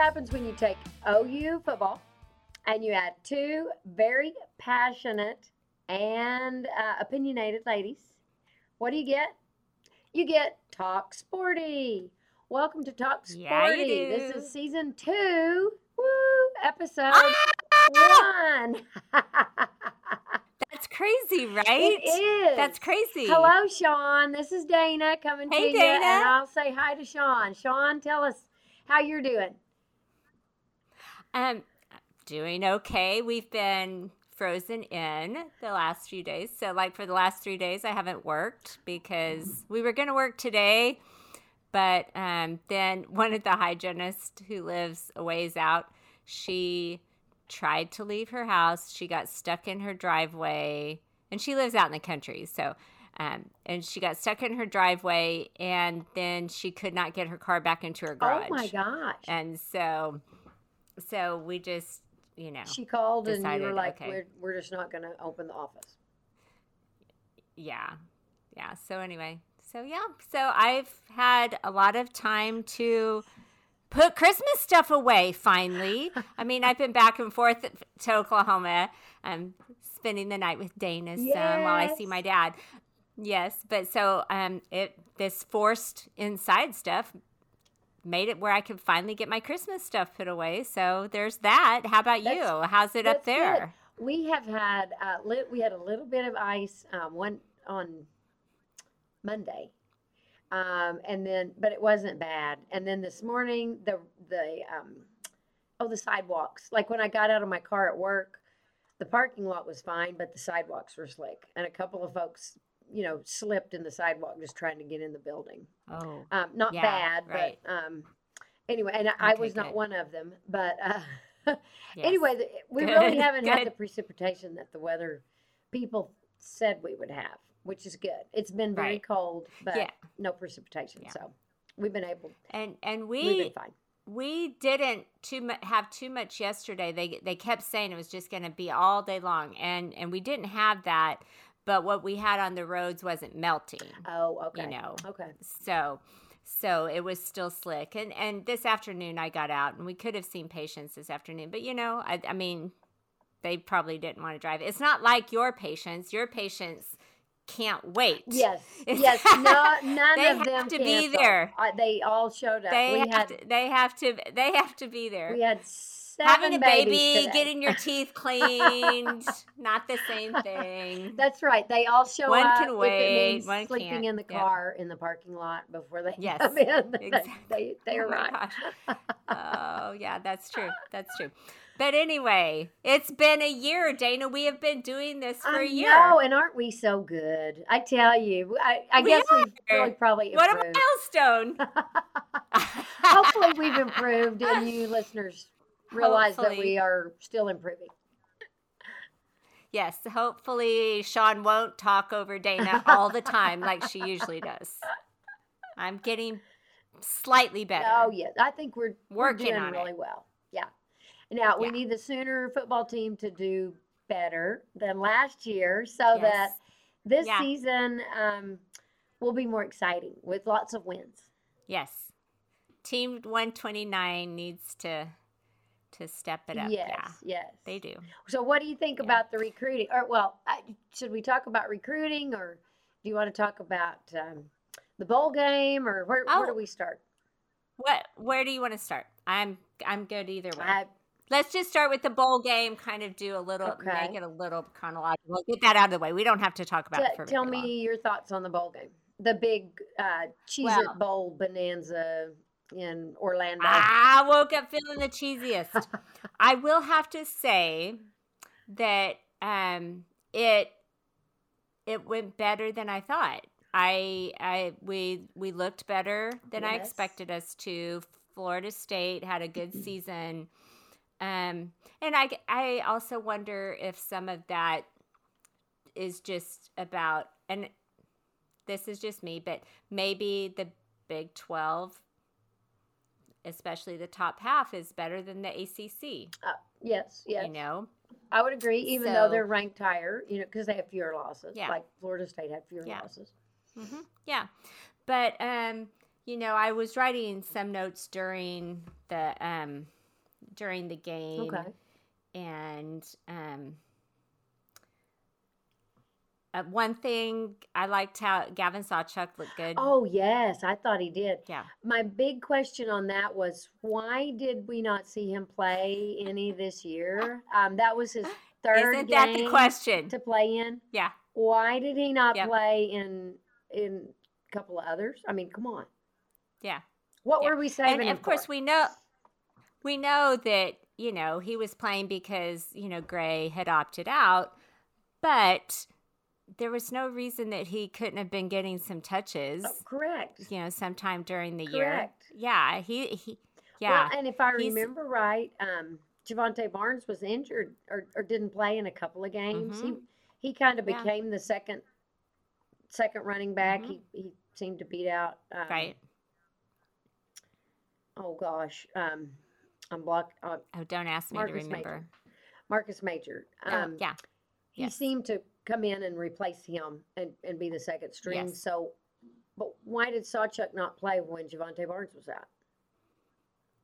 All right. What happens when you take OU football and you add two very passionate and uh, opinionated ladies? What do you get? You get Talk Sporty. Welcome to Talk Sporty. Yeah, This is season two. Woo! Episode Ah! one. That's crazy, right? It is. That's crazy. Hello, Sean. This is Dana coming Hey, to you, and I'll say hi to Sean. Sean, tell us how you're doing. Um, doing okay. We've been frozen in the last few days. So, like for the last three days, I haven't worked because we were going to work today, but um, then one of the hygienists who lives a ways out, she tried to leave her house. She got stuck in her driveway, and she lives out in the country. So. Um, and she got stuck in her driveway, and then she could not get her car back into her garage. Oh my gosh. And so, so we just, you know, She called and you were like, okay. we're, we're just not going to open the office. yeah, yeah. So anyway, so yeah, so I've had a lot of time to put Christmas stuff away. Finally, I mean, I've been back and forth to Oklahoma. I'm spending the night with Dana's son while I see my dad. Yes, but so um, it this forced inside stuff made it where I could finally get my Christmas stuff put away. So there's that. How about you? How's it up That's good. there? We have had, uh, lit, we had a little bit of ice um, one on Monday. Um, and then, but it wasn't bad. And then this morning, the, the, um, oh, the sidewalks, like when I got out of my car at work, the parking lot was fine, but the sidewalks were slick. And a couple of folks, you know, slipped in the sidewalk just trying to get in the building. Oh, Um, not Yeah, bad, right. but um, anyway, and I, I Okay, was not good. one of them. But uh, yes. anyway, we Good, really haven't had the precipitation that the weather people said we would have, which is good. It's been very Right. cold, but Yeah. no precipitation, Yeah. so we've been able. and and we've been fine. we didn't too mu- have too much yesterday. They they kept saying it was just going to be all day long, and and we didn't have that. But what we had on the roads wasn't melting, Oh, okay. you know. Okay. So so it was still slick. And and this afternoon I got out, and we could have seen patients this afternoon. But you know, I, I mean, they probably didn't want to drive. It's not like your patients. Your patients can't wait. Yes. Yes. No, none They of have them to be there. Uh, they all showed up. They we have had to, they have to they have to be there. we had having a baby, getting your teeth cleaned, not the same thing. That's right. They all show up. One up. can wait, one sleeping can't. in the Yep. car in the parking lot before they Yes, come in. They- exactly. They they Oh arrive. gosh. Oh, yeah, that's true. That's true. But anyway, it's been a year, Dana. We have been doing this for I a year. know, and aren't we so good? I tell you, I, I We guess we've are. really probably improved. what a milestone. Hopefully, we've improved, and you listeners realize that we are still improving. Yes, hopefully Sean won't talk over Dana all the time like she usually does. I'm getting slightly better. Oh yes, I think we're we're Working doing on it. really well. Yeah. Now we Yeah. need the Sooner football team to do better than last year, so that this Yeah. season um, will be more exciting with lots of wins. Yes. Team 129 needs to to step it up. Yes, Yeah. yes. They do. So, what do you think Yeah. about the recruiting? Or, well, I, should we talk about recruiting, or do you want to talk about um, the bowl game, or where, where do Oh. we start? What where do you want to start? I'm I'm good either way. I, Let's just start with the bowl game, kind of do a little Okay. make it a little chronological. Get that out of the way. We don't have to talk about t- it for tell me long. your thoughts on the bowl game, the big uh, Cheez Well- Bowl bonanza in Orlando. I woke up feeling the cheesiest. I will have to say that um, it it went better than I thought. I I we we looked better than I expected us to. Florida State had a good season. Um, and I I also wonder if some of that is just about and this is just me, but maybe the Big 12 especially the top half is better than the ACC, Uh, yes, yes. you know. I would agree, even though they're ranked higher, you know, because they have fewer losses. Yeah. Like Florida State had fewer Yeah. losses. hmm Yeah, but um, you know, I was writing some notes during the um during the game, Okay. and um. Uh, one thing I liked how Gavin Sawchuk looked good. Oh yes, I thought he did. yeah, My big question on that was why did we not see him play any this year? Um, that was his third isn't that the question? to play in. Yeah, Why did he not Yep. play in in a couple of others? I mean, come on. yeah. What Yeah. were we saving and of course for? we know we know that you know he was playing because you know gray had opted out but there was no reason that he couldn't have been getting some touches Oh, correct. you know sometime during the year Correct. yeah he, he yeah Well, and if I remember right, um, Jovantae Barnes was injured or, or didn't play in a couple of games. He he kind of Yeah. became the second second running back. Mhm. He he seemed to beat out um, right Oh gosh, um, I'm blocked. Uh, oh don't ask me Marcus to remember Major. Marcus Major. Oh, Um, yeah he yes. seemed to come in and replace him and, and be the second string. Yes. So, but why did Sawchuk not play when Jovantae Barnes was out?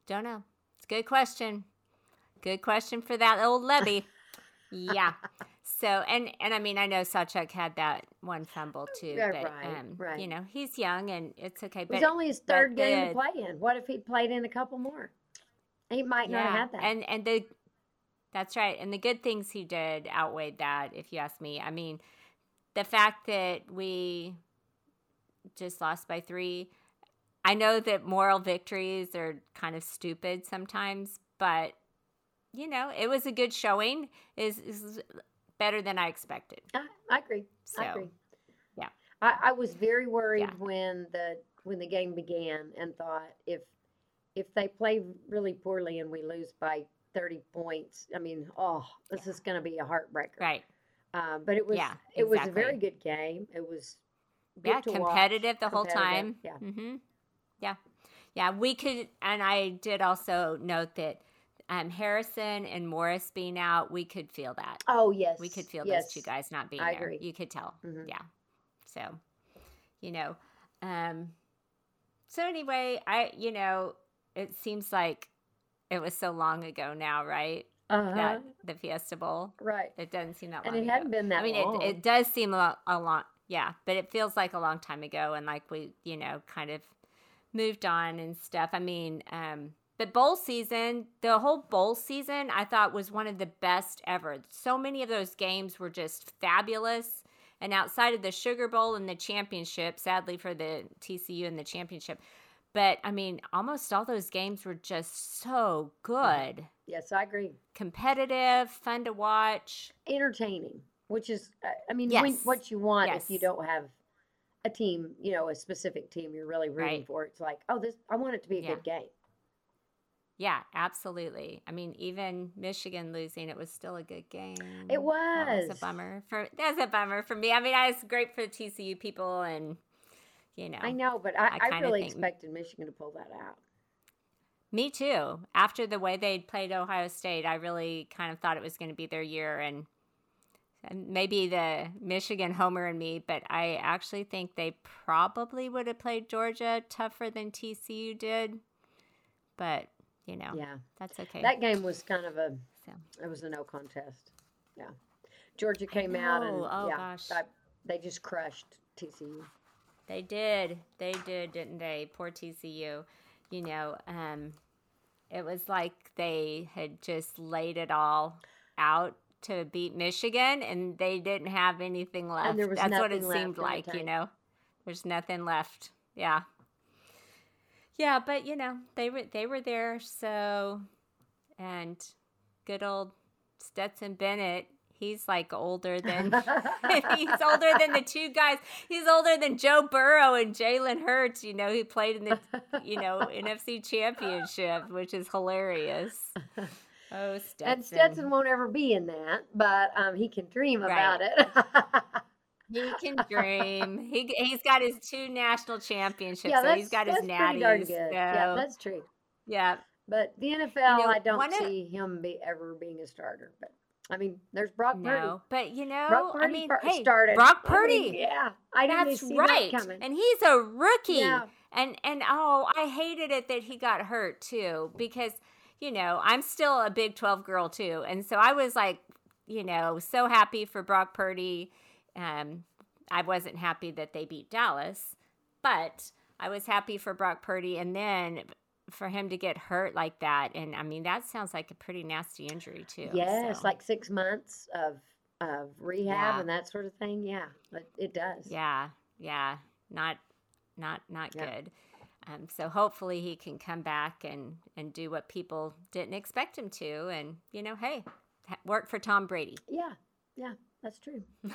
don't know it's a good question good question for that old Lebby yeah so and and i mean i know Sawchuk had that one fumble too Yeah, but right, um right. you know he's young and it's okay but was only his third game to play in. What if he played in a couple more? He might not have had that. And and the that's right. And the good things he did outweighed that, if you ask me. I mean, the fact that we just lost by three. I know that moral victories are kind of stupid sometimes, but you know, it was a good showing. Is is better than I expected. I, I agree. So I agree. yeah. I, I was very worried Yeah. when the when the game began and thought if if they play really poorly and we lose by 30 points, I mean, oh, this is going to be a heartbreaker. right. Uh, but it was Yeah, exactly. it was a very good game. It was yeah, to watch, competitive the whole competitive, time. Yeah. hmm Yeah. Yeah. We could, and I did also note that um, Harrison and Morris being out, we could feel that. Oh yes. We could feel yes. those two guys not being I there. agree. You could tell. Mhm. Yeah. So, you know, um, so anyway, I, you know, it seems like it was so long ago now, right? Uh-huh. That the Fiesta Bowl. right. It doesn't seem that long. And it ago. hadn't been that I mean, long. it, it does seem a, a long, yeah, but it feels like a long time ago, and like we, you know, kind of moved on and stuff. I mean, um, but bowl season, the whole bowl season, I thought was one of the best ever. So many of those games were just fabulous. And outside of the Sugar Bowl and the championship, sadly for the TCU and the championship, but I mean, almost all those games were just so good, yes, I agree. competitive, fun to watch. Entertaining, which is, uh, I mean, Yes. when, what you want if you don't have a team, you know, a specific team you're really rooting Right. for. It's like, oh, this, I want it to be a Yeah. good game. Yeah, absolutely. I mean, even Michigan losing, it was still a good game. It That was was. a bummer for. That's a bummer for me. I mean, I was great for the TCU people, and you know, I know, but I, I really think- expected Michigan to pull that out. me too. After the way they'd played Ohio State, I really kind of thought it was going to be their year, and, and maybe the Michigan homer and me, but I actually think they probably would have played Georgia tougher than TCU did. But you know, Yeah. that's okay. That game was kind of a, So. it was a no contest. Yeah. Georgia came out and. Oh, yeah. I- they just crushed TCU. They did. They did, didn't they? Poor TCU. You know, um, it was like they had just laid it all out to beat Michigan and they didn't have anything left. That's what it seemed like, you know. There's nothing left. Yeah. Yeah, but you know, they were they were there, so and good old Stetson Bennett, he's like older than he's older than the two guys. He's older than Joe Burrow and Jalen Hurts, you know, who played in the, you know, NFC Championship, which is hilarious. Oh, Stetson. And Stetson won't ever be in that, but um, he can dream Right. about it. He can dream. He, he's got his two national championships, yeah, so he's got his that's pretty darn natties. good. So, Yeah, that's true. yeah. But the NFL, know, I don't one of- see him be ever being a starter. But I mean, there's Brock Purdy. No, but you know, Brock I mean, fir- hey, started. Brock I mean, Purdy. yeah, I That's see right. that coming. And he's a rookie. Yeah. And and oh, I hated it that he got hurt too because you know, I'm still a Big 12 girl too. And so I was like, you know, so happy for Brock Purdy. Um I wasn't happy that they beat Dallas, but I was happy for Brock Purdy and then for him to get hurt like that and I mean that sounds like a pretty nasty injury too. Yes, so. like six months of of rehab Yeah. and that sort of thing. Yeah, it, it does. Yeah, yeah, not, not, not Yeah. good. Um, so hopefully he can come back and and do what people didn't expect him to, and you know, hey, work for Tom Brady. yeah, yeah. That's true.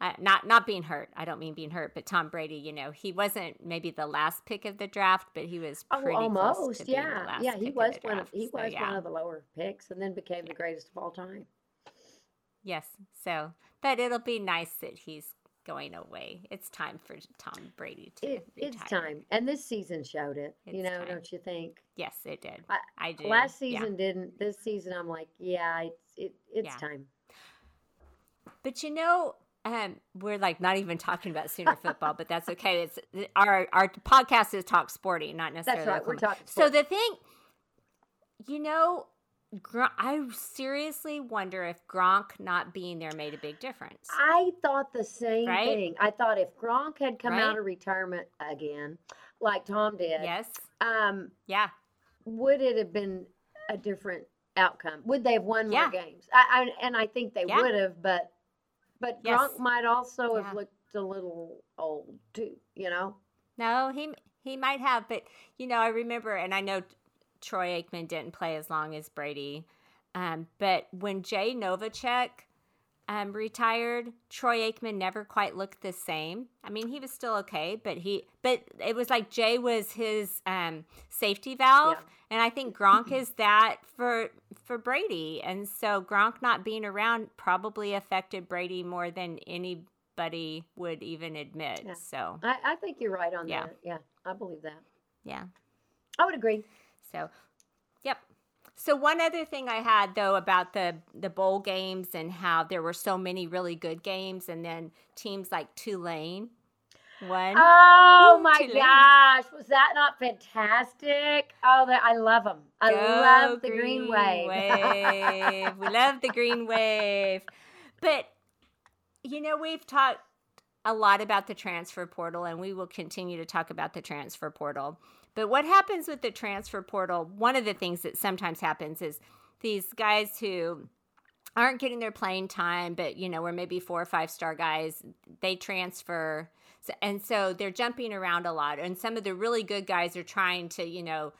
uh, not not being hurt. I don't mean being hurt, but Tom Brady. You know, he wasn't maybe the last pick of the draft, but he was Oh, pretty close to almost. Yeah, yeah. He was of one of he So, was yeah. one of the lower picks, and then became the greatest of all time. Yes. So, but it'll be nice that he's going away. It's time for Tom Brady to It, it's time, and this season showed it. you know, time. don't you think? Yes, it did. I- I do. Last yeah. season didn't. This season, I'm like, yeah, it's it, it's Yeah. time. But you know, um, we're like not even talking about Sooner football, but that's okay. It's our our podcast is talk sporting, not necessarily. That's right, we're talking So the thing, you know, I seriously wonder if Gronk not being there made a big difference. I thought the same Right? thing. I thought if Gronk had come out of retirement again, like Tom did, yes. um, Yeah. would it have been a different outcome? Would they have won Yeah. more games? I, I and I think they Yeah. would have, but but Yes. Gronk might also Yeah. have looked a little old too. You know? No, he he might have, but you know, I remember, and I know Troy Aikman didn't play as long as Brady, um, but when Jay Novacek um, retired, Troy Aikman never quite looked the same. I mean, he was still okay, but he, but it was like Jay was his um, safety valve, Yeah. and I think Gronk is that for for Brady, and so Gronk not being around probably affected Brady more than anybody would even admit. Yeah. So I, I think you're right on Yeah. that. Yeah, I believe that. yeah. I would agree. So. So one other thing I had though about the the bowl games and how there were so many really good games, and then teams like Tulane won. Oh Woo, my Tulane. gosh, was that not fantastic? Oh, that, I love them. I Go love the green, wave. wave. we love the green wave. But you know, we've talked a lot about the transfer portal and we will continue to talk about the transfer portal. But what happens with the transfer portal, one of the things that sometimes happens is these guys who aren't getting their playing time, but you know, we're maybe four or five star guys, they transfer. So- And so they're jumping around a lot. And some of the really good guys are trying to, you know,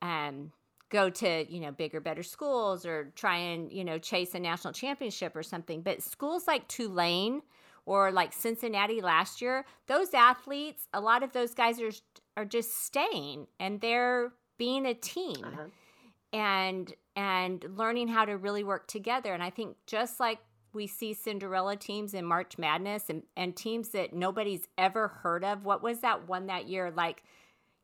um, go to you know bigger better schools or try and you know chase a national championship or something but schools like tulane or like cincinnati last year those athletes a lot of those guys are are just staying and they're being a team Uh-huh. and and learning how to really work together. And i think just like we see cinderella teams in march madness and, and teams that nobody's ever heard of what was that one that year? Like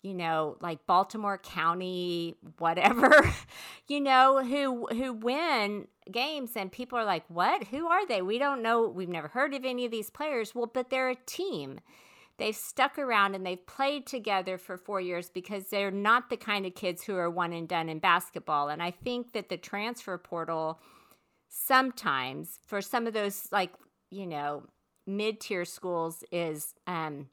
you know like baltimore county whatever you know who who win games and people are like what? Who are they? We don't know. We've never heard of any of these players. Well but they're a team they've stuck around and they've played together for four years because they're not the kind of kids who are one and done in basketball. And I think that the transfer portal sometimes for some of those like, you know, mid tier schools is um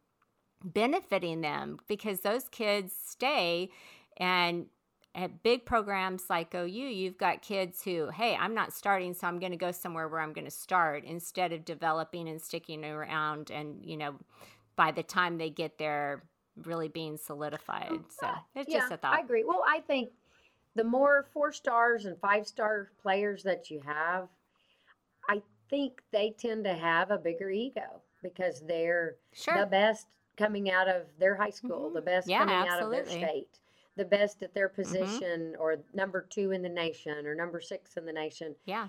benefiting them because those kids stay and at big programs like OU, you've got kids who, hey, I'm not starting, so I'm going to go somewhere where I'm going to start instead of developing and sticking around and, you know, by the time they get there, really being solidified. So it's yeah, just a thought. I agree. Well, I think the more four stars and five star players that you have, I think they tend to have a bigger ego because they're the best coming out of their high school, the best Yeah, coming out of their state, the best at their position, or number two in the nation, or number six in the nation. Yeah.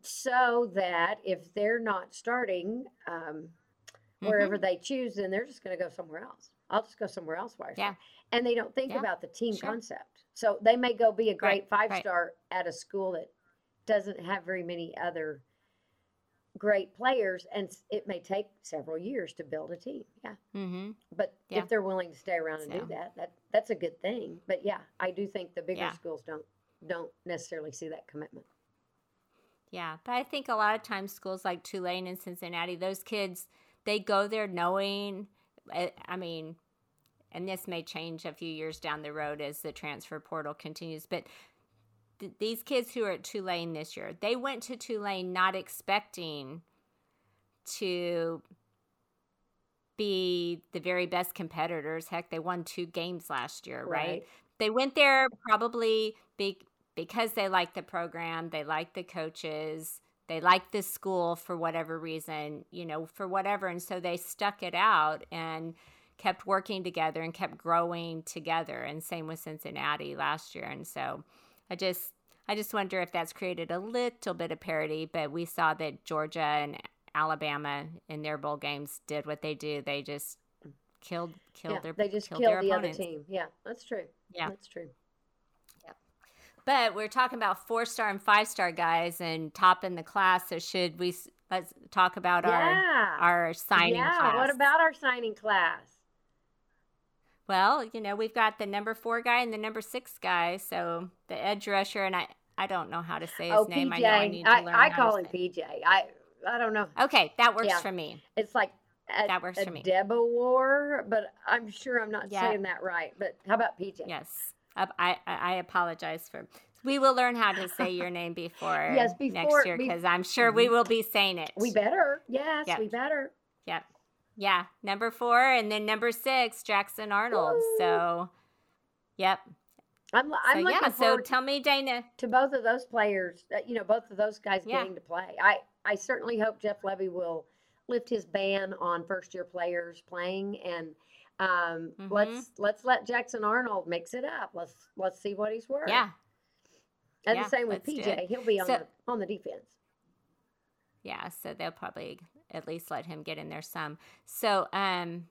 So that if they're not starting um, Wherever they choose, then they're just going to go somewhere else. I'll just go somewhere else. Why? Yeah. And they don't think Yeah, about the team sure. concept. So they may go be a great Right, five right. star at a school that doesn't have very many other great players, and it may take several years to build a team. Yeah, Mm-hmm. but Yeah. if they're willing to stay around and So. do that, that that's a good thing. But yeah, I do think the bigger Yeah. schools don't don't necessarily see that commitment. Yeah, but I think a lot of times schools like Tulane and Cincinnati, those kids, they go there knowing. I I mean, and this may change a few years down the road as the transfer portal continues, but th- these kids who are at Tulane this year, they went to Tulane not expecting to be the very best competitors. Heck, they won two games last year, right? They went there probably be, because they liked the program, they liked the coaches, they liked this school for whatever reason, you know, for whatever. And so they stuck it out and kept working together and kept growing together. And same with Cincinnati last year. And so I just, I just wonder if that's created a little bit of parity, but we saw that Georgia and Alabama in their bowl games did what they do. They just killed killed yeah, their they just killed killed their the opponents. other team. Yeah, that's true. Yeah. that's true. But we're talking about four star and five star guys and top in the class. So should we let's talk about yeah, our our signing class? yeah. class? What about our signing class? Well, you know we've got the number four guy and the number six guy. So the edge rusher and I I don't know how to say his oh, name. PJ. I know I need to I, learn. I how call him. PJ. I I don't know. Okay, that works Yeah. for me. It's like a, That works for me. Debawar, but I'm sure I'm not Yeah. saying that right. But how about PJ? Yes, I, I I apologize for. We will learn how to say your name before Yes, next before- year be- because I'm sure we will be saying it. We better. Yes, Yep. we better. Yep. Yeah. Number four and then number six, Jackson Arnold. Woo. So, yep. I'm, I'm so, yeah. So tell me, Dana. to both of those players. Uh, you know, both of those guys Yeah. getting to play. I I certainly hope Jeff Lebby will lift his ban on first year players playing and. Um, Mhm. let's let's let Jackson Arnold mix it up. Let's let's see what he's worth. Yeah. and yeah, the same with PJ. He'll be on So- the on the defense. Yeah. So they'll probably at least let him get in there some. So, um,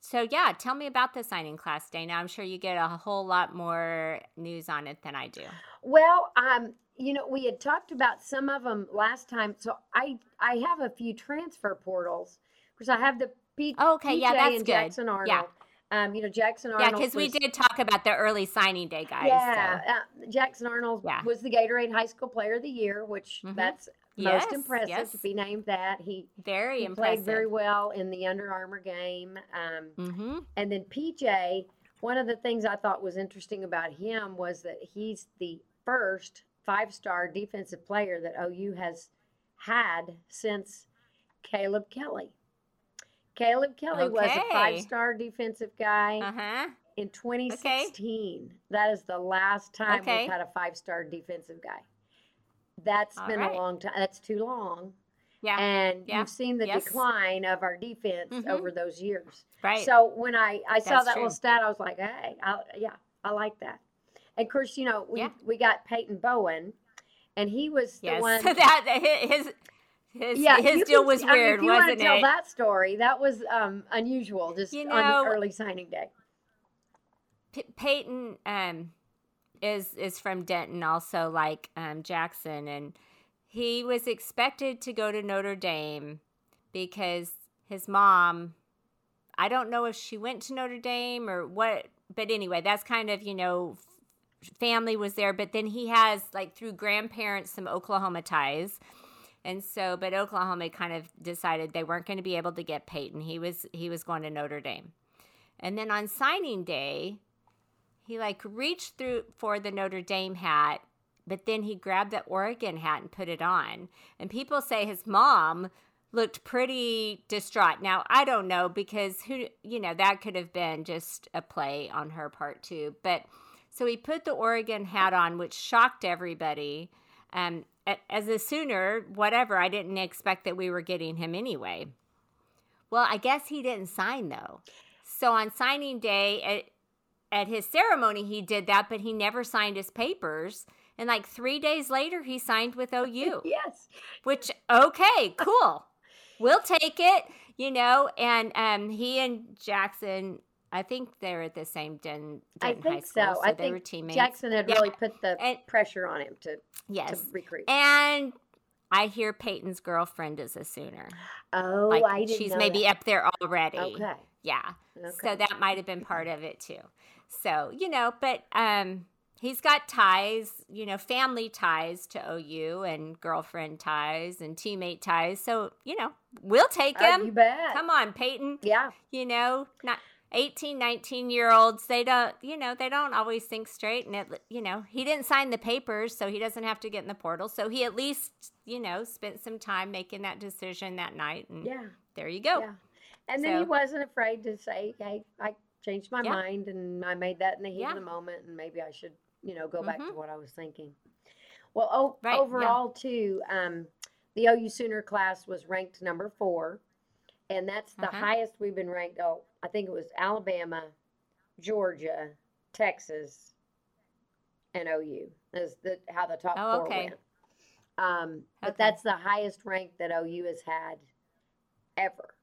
so yeah, tell me about the signing class, Dana. I'm sure you get a whole lot more news on it than I do. Well, um, you know, we had talked about some of them last time. So I I have a few transfer portals because I have the Oh, okay, yeah, that's and good. Jackson Arnold. Yeah. Um, you know, Jackson Arnold. Yeah, because we did talk about the early signing day guys. Yeah, So. uh, Jackson Arnold Yeah. was the Gatorade High School Player of the Year, which Mhm. that's Yes, most impressive yes. to be named that. He, Very he impressive. played very well in the Under Armour game. Um, mm-hmm. and then PJ, one of the things I thought was interesting about him was that he's the first five star defensive player that OU has had since Caleb Kelly. Caleb Kelly was a five star defensive guy Uh-huh. in 2016. That is the last time Okay. we've had a five star defensive guy. That's All been right. a long time. That's too long. Yeah. And Yeah. you've seen the Yes. decline of our defense Mhm. over those years. right. So when I, I saw That's that little stat, I was like, hey, I, yeah, I like that. And of course, you know, we, Yeah. we got Peyton Bowen, and he was the yes. one. That his his yeah, his deal can- was I mean, weird, if you want to tell it? that story, that was um, unusual, just You on know- the early signing day. P- Peyton um is is from Denton also like um Jackson and he was expected to go to Notre Dame because his mom I don't know if she went to Notre Dame or what but anyway that's kind of you know family was there but then he has like through grandparents some Oklahoma ties and so but Oklahoma kind of decided they weren't going to be able to get Peyton he was he was going to Notre Dame and then on signing day he like reached through for the Notre Dame hat, but then he grabbed the Oregon hat and put it on. And people say his mom looked pretty distraught. Now, I don't know because who, you know, that could have been just a play on her part too. But so he put the Oregon hat on, which shocked everybody. Um, as a Sooner, whatever, I didn't expect that we were getting him anyway. Well, I guess he didn't sign though. So on signing day, at, at his ceremony, he did that, but he never signed his papers. And like three days later, he signed with OU, Yes. which, okay, cool. We'll take it, you know. And um, he and Jackson, I think they're at the same Den, I think School. so. I they were think teammates. Jackson had Yeah. really put the And- pressure on him to, to yes. recruit. And I hear Peyton's girlfriend is a Sooner. Oh, Like I didn't she's maybe that. up there already. Okay. Yeah. Okay. So that might have been part of it too. So, you know, but um he's got ties, you know, family ties to OU and girlfriend ties and teammate ties. So, you know, we'll take Oh, him. you bet. Come on, Peyton. Yeah. You know, not 18, 19 year olds, they don't, you know, they don't always think straight. And, it, you know, he didn't sign the papers, so he doesn't have to get in the portal. So he at least, you know, spent some time making that decision that night. And Yeah. there you go. Yeah. And then he wasn't afraid to say, "Hey, I changed my Yeah. mind, and I made that in the heat Yeah. of the moment, and maybe I should, you know, go back to Mhm. what I was thinking." Well, o- Right, overall, too, um, the OU Sooner class was ranked number four, and that's the Uh-huh. highest we've been ranked. Oh, I think it was Alabama, Georgia, Texas, and OU. Is the how the top Oh, four okay. went. Um, but Okay. that's the highest rank that OU has had ever.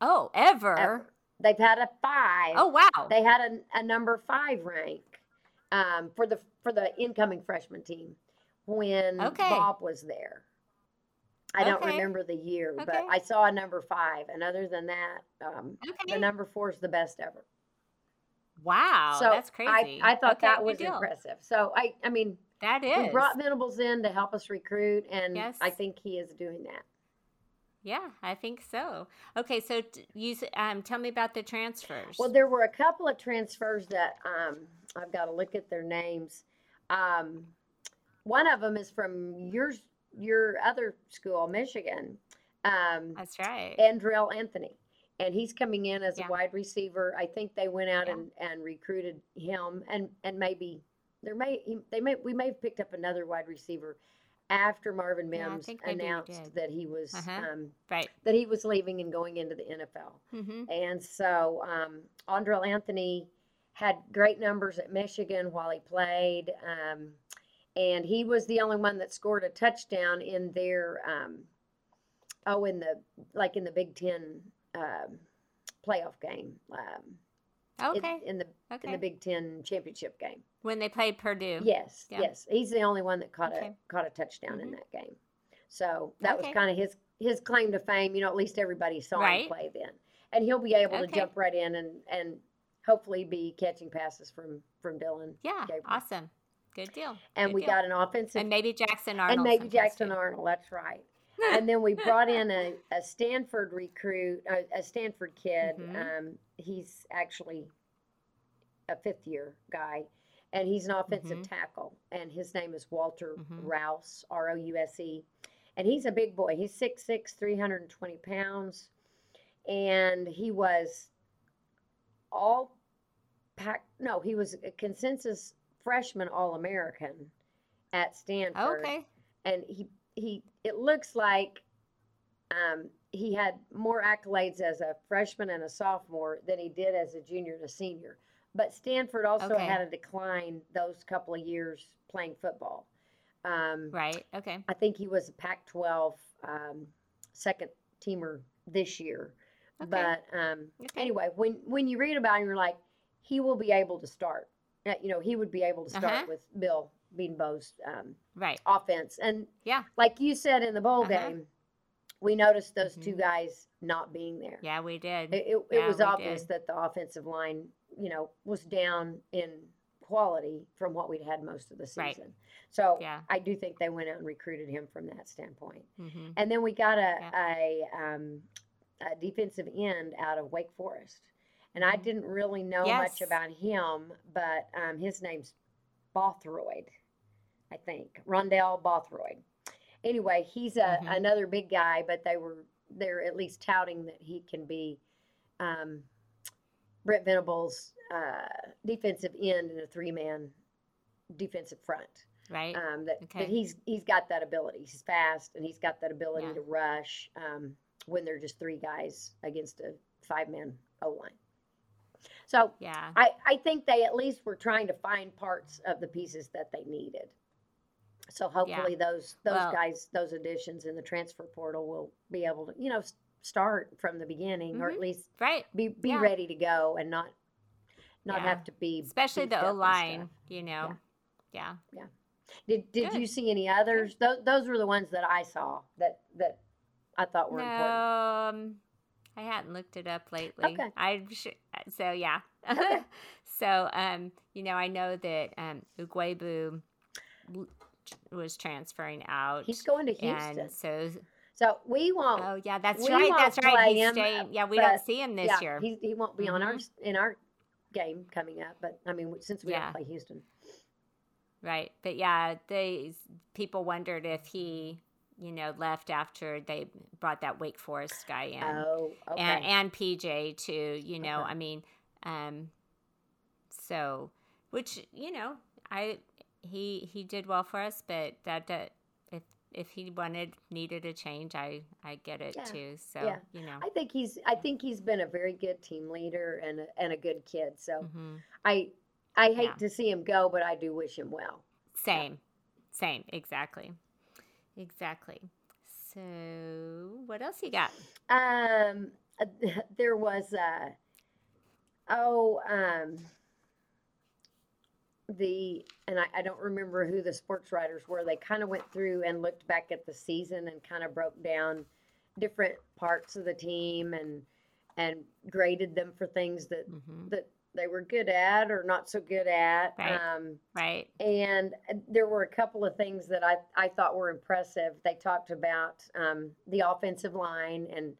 Oh, ever? ever. They've had a five. Oh, wow. They had a, a number five rank um, for the for the incoming freshman team when Okay. Bob was there. I don't Okay. remember the year, but I saw a number five, and other than that, um, okay. the number four is the best ever. wow. so that's crazy. I, I thought Okay, that was impressive. So I, I mean, that is. we brought Venables in to help us recruit, and Yes. I think he is doing that. yeah, I think so. Okay, so t- you um, tell me about the transfers. Well, there were a couple of transfers that um, I've got to look at their names. Um, one of them is from your your other school, Michigan, um, that's right. Andrel Anthony, and he's coming in as Yeah. a wide receiver. I think they went out Yeah. and, and recruited him, and and maybe there may they may we may have picked up another wide receiver after Marvin Yeah, Mims we announced that he was Uh-huh. um, right. that he was leaving and going into the NFL. hmm And so um, Andrel Anthony had great numbers at Michigan while he played. Um, and he was the only one that scored a touchdown in their, um, oh, in the, like in the Big Ten um, playoff game. Um, Okay. in, the in the Big Ten championship game. when they played Purdue. Yes, Yeah. yes. He's the only one that caught Okay. a caught a touchdown in Mhm. that game. So that was kind of his his claim to fame. You know, at least everybody saw Right. him play then, and he'll be able to jump right in and and hopefully be catching passes from from Dillon. Yeah. Gabriel. Awesome. Good deal. And Good we deal. got an offensive and maybe Jackson Arnold. and maybe Jackson. Arnold. That's right. and then we brought in a, a Stanford recruit, a, a Stanford kid. Mhm. Um, he's actually a fifth year guy, and he's an offensive Mhm. tackle, and his name is Walter Mhm. Rouse, R O U S E. And he's a big boy. He's 6'6, 320 pounds. And he was all pack. No, he was a consensus freshman All American at Stanford Okay. and he he it looks like um, he had more accolades as a freshman and a sophomore than he did as a junior and a senior. But Stanford also Okay. had a decline those couple of years playing football. Um, Right. Okay. I think he was a Pac-12 um, second teamer this year. Okay. But um, Okay. anyway, when when you read about him, you're like, he will be able to start. Uh, you know, he would be able to start Uh-huh. with Bill Bedenbaugh's um, Right. offense. And Yeah. like you said in the bowl Uh-huh. game, we noticed those two Mhm. guys not being there. Yeah, we did. It, it, it was obvious did. that the offensive line, you know, was down in quality from what we'd had most of the Right. season. So Yeah. I do think they went out and recruited him from that standpoint. hmm And then we got a a, um, a defensive end out of Wake Forest, and I didn't really know Yes. much about him, but um, his name's Bothroyd, I think Rondell Bothroyd. Anyway, he's a Mhm. another big guy, but they were they're at least touting that he can be um, Brent Venables' uh, defensive end in a three man defensive front Right. um, that, Okay. that he's he's got that ability. He's fast and he's got that ability Yeah. to rush um, when they're just three guys against a five man O line. So yeah. I, I think they at least were trying to find parts of the pieces that they needed. So hopefully those those Well- guys those additions in the transfer portal will be able to you know start from the beginning or at Mhm. least Right. be be Yeah. ready to go and not not Yeah. have to be Especially the O line, you know. Yeah yeah. Did Did Good. you see any others? Those Those were the ones that I saw that that I thought were No, important. um, I hadn't looked it up lately. Okay. I sh- so yeah. Okay. so um, you know, I know that um, was transferring out, He's going to Houston, so so we won't. oh yeah, that's right, that's right. He's him, staying. Yeah, we but- don't see him this yeah, year. he he won't be on Mhm. ours in our game coming up. But I mean, since we Yeah. don't play Houston, Right. But yeah, they people wondered if he, you know, left after they brought that Wake Forest guy in. oh, okay, And and PJ too, you know. Okay. I mean, um so which, you know, I he he did well for us, but that that if if he wanted needed a change, I I get it Yeah. too. So, Yeah. you know. I think he's I think he's been a very good team leader and a, and a good kid. So mhm. I I hate Yeah. to see him go, but I do wish him well. Same. Same, exactly. Exactly. So, what else you got? Um, there was uh oh um the and I, I don't remember who the sports writers were. They kind of went through and looked back at the season and kind of broke down different parts of the team and and graded them for things that Mhm. that they were good at or not so good at. Right. Um, Right. and uh, there were a couple of things that I, I thought were impressive. They talked about um, the offensive line and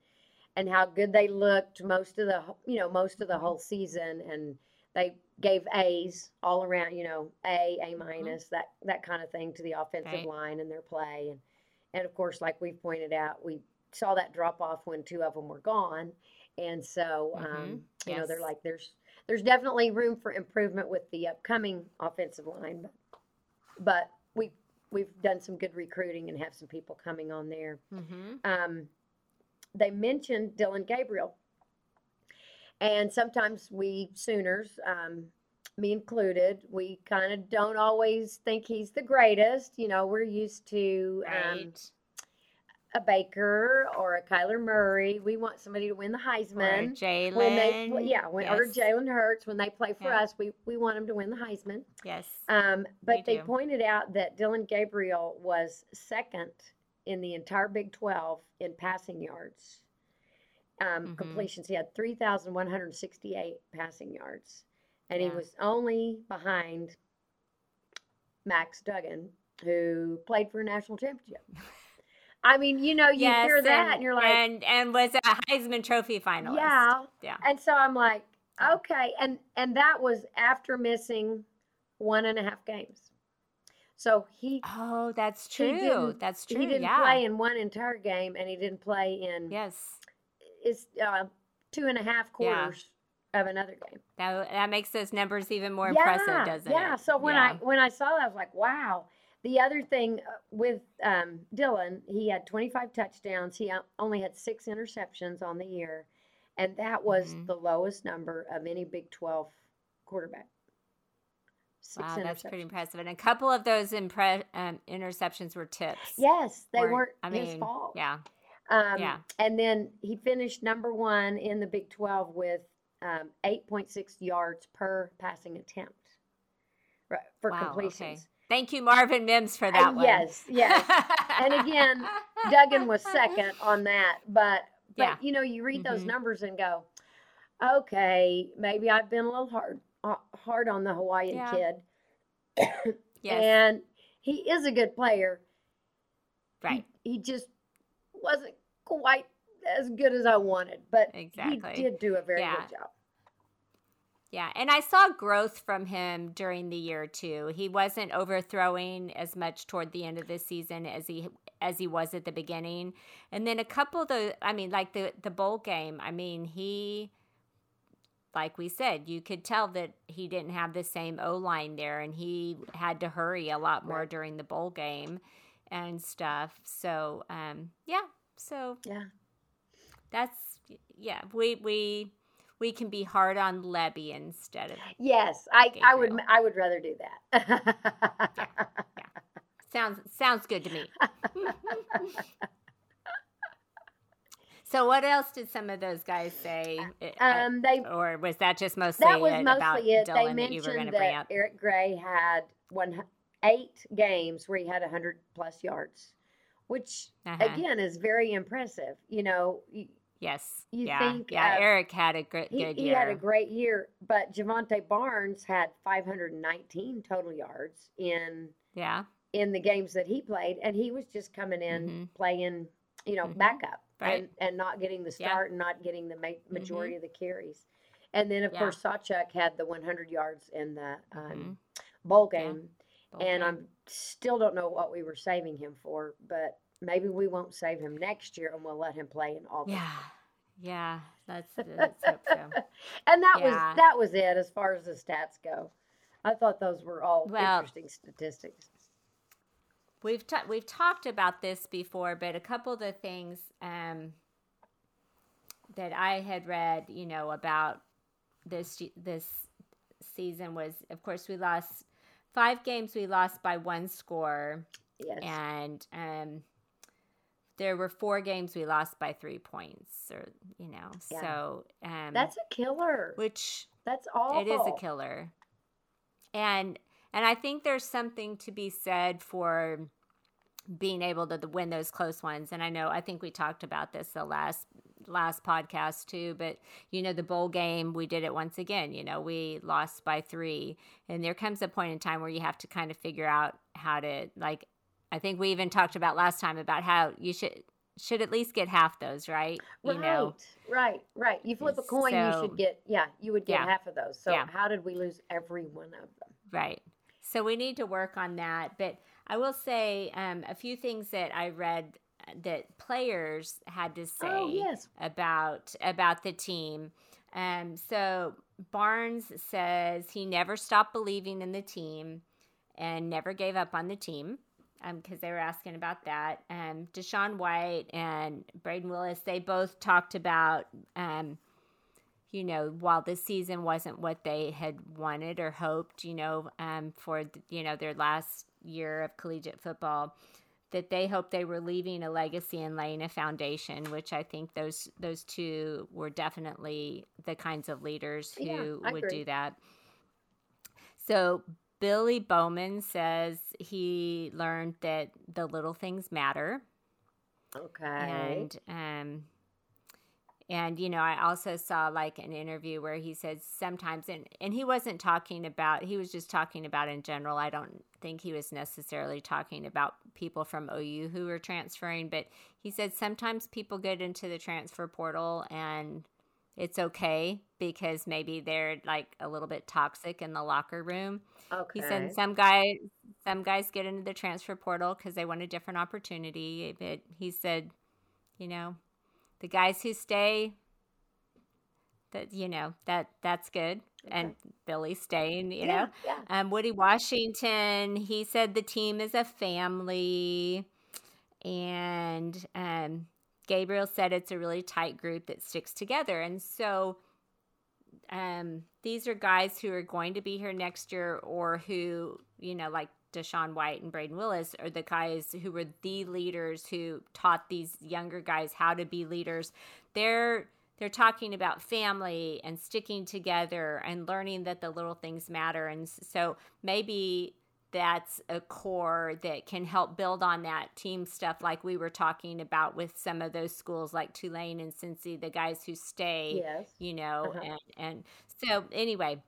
and how good they looked most of the you know most of the whole season, and they gave A's all around. You know, A, A minus, that that kind of thing to the offensive Right. line and their play, and and of course, like we've pointed out, we saw that drop off when two of them were gone, and so um, Mhm. you know they're like there's there's definitely room for improvement with the upcoming offensive line, but, but we we've done some good recruiting and have some people coming on there. Mm-hmm. Um, they mentioned Dillon Gabriel, and sometimes we Sooners, um, me included, we kind of don't always think he's the greatest. You know, we're used to um, Right. A Baker or a Kyler Murray. We want somebody to win the Heisman. or. Jalen. When they, yeah, when, or. Jalen Hurts, when they play for Yeah. us, we, we want them to win the Heisman. Yes. Um, but they do. pointed out that Dillon Gabriel was second in the entire Big 12 in passing yards. Um, Mhm. Completions. He had 3,168 passing yards. And he was only behind Max Duggan, who played for a national championship. I mean, you know, you yes, hear that and, and, you're like, and and was a Heisman Trophy finalist. yeah. Yeah. And so I'm like, okay. And and that was after missing one and a half games. So he Oh, that's true. That's true. he didn't yeah. play in one entire game and he didn't play in Yes. is uh, two and a half quarters of another game. That that makes those numbers even more impressive, doesn't it? yeah. So when Yeah. I when I saw that, I was like, wow. The other thing uh, with um, Dillon, he had 25 touchdowns. He only had six interceptions on the year, and that was Mhm. the lowest number of any Big 12 quarterback. Six Wow, that's pretty impressive. And a couple of those impre- um, interceptions were tips. Yes, they weren't- weren't I his mean, fault. Yeah. Um, Yeah. And then he finished number one in the Big 12 with um, 8.6 yards per passing attempt right, for Wow, completions. okay. Thank you, Marvin Mims, for Uh, that one. yes, yes. And again, Duggan was second on that, but but Yeah. you know, you read those Mhm. numbers and go, okay, maybe I've been a little hard uh, hard on the Hawaiian Yeah. kid, Yes. and he is a good player. He- right. He, just wasn't quite as good as I wanted, but Exactly. he did do a very Yeah. good job. Yeah, and I saw growth from him during the year too. He wasn't overthrowing as much toward the end of the season as he as he was at the beginning. And then a couple of the I mean like the the bowl game, I mean, he like we said, you could tell that he didn't have the same O line there and he had to hurry a lot more during the bowl game and stuff. So, um yeah. So Yeah. that's yeah, we we we can be hard on Lebby instead of Yes, I, I would I would rather do that. sounds sounds good to me. so what else did some of those guys say? Um, they or was that just mostly that was it about mostly it. They Dillon that you were going mentioned that up? Eric Gray had one eight games where he had 100 plus yards, which Uh-huh. again is very impressive. You know, Yes. you yeah. think, yeah. uh, Eric had a good, he, he had a great year, but Jovantae Barnes had 519 total yards in yeah. in the games that he played, and he was just coming in Mhm. playing, you know, Mhm. backup Right. and and not getting the Yeah. Mm-hmm. start and not getting the ma- majority of the carries. And then of Yeah. course Sawchuk had the 100 yards in the um, Mhm. bowl Yeah. game, Bowl and. I'm still don't know what we were saving him for, but maybe we won't save him next year and we'll let him play in all. Yeah. Yeah. Let's so. and that Yeah. was that was it as far as the stats go. I thought those were all Well, interesting statistics. We've ta- we've talked about this before, but a couple of the things um, that I had read, you know, about this this season was, of course, we lost five games. We lost by one score, Yes. and um, there were four games we lost by three points, or you know, Yeah. so um, That's a killer. which That's all. it is a killer and and i think there's something to be said for being able to win those close ones and i know i think we talked about this the last last podcast too but you know the bowl game we did it once again you know we lost by three and there comes a point in time where you have to kind of figure out how to like i think we even talked about last time about how you should should at least get half those right you right, know right, right. You flip a coin, you should get yeah, you would get Yeah. half of those. So Yeah. how did we lose every one of them? Right. So we need to work on that. But I will say um, a few things that I read uh, that players had to say Oh yes, about about the team. Um, so Barnes says he never stopped believing in the team and never gave up on the team because they were asking about that. Um, DaShaun White and Brayden Willis, they both talked about, um, you know, while this season wasn't what they had wanted or hoped, you know, um, for you know their last year of collegiate football, that they hoped they were leaving a legacy and laying a foundation, which I think those those two were definitely the kinds of leaders who Yeah, would agree. do that. So Billy Bowman says he learned that the little things matter okay. and um and you know i also saw like an interview where he said sometimes and and he wasn't talking about he was just talking about in general i don't think he was necessarily talking about people from ou who were transferring but he said sometimes people get into the transfer portal and it's okay because maybe they're like a little bit toxic in the locker room okay. he said some guys some guys get into the transfer portal because they want a different opportunity. But he said, you know, the guys who stay, that you know that that's good. And Billy staying, you know. yeah, yeah. Um, Woody Washington, he said the team is a family, and um, Gabriel said it's a really tight group that sticks together. And so, um, these are guys who are going to be here next year, or who you know, like DaShaun White and Brayden Willis, are the guys who were the leaders who taught these younger guys how to be leaders. They're they're talking about family and sticking together and learning that the little things matter. And so maybe that's a core that can help build on that team stuff, like we were talking about with some of those schools like Tulane and Cincy, the guys who stay, Yes. you know, Uh-huh. and, and so anyway.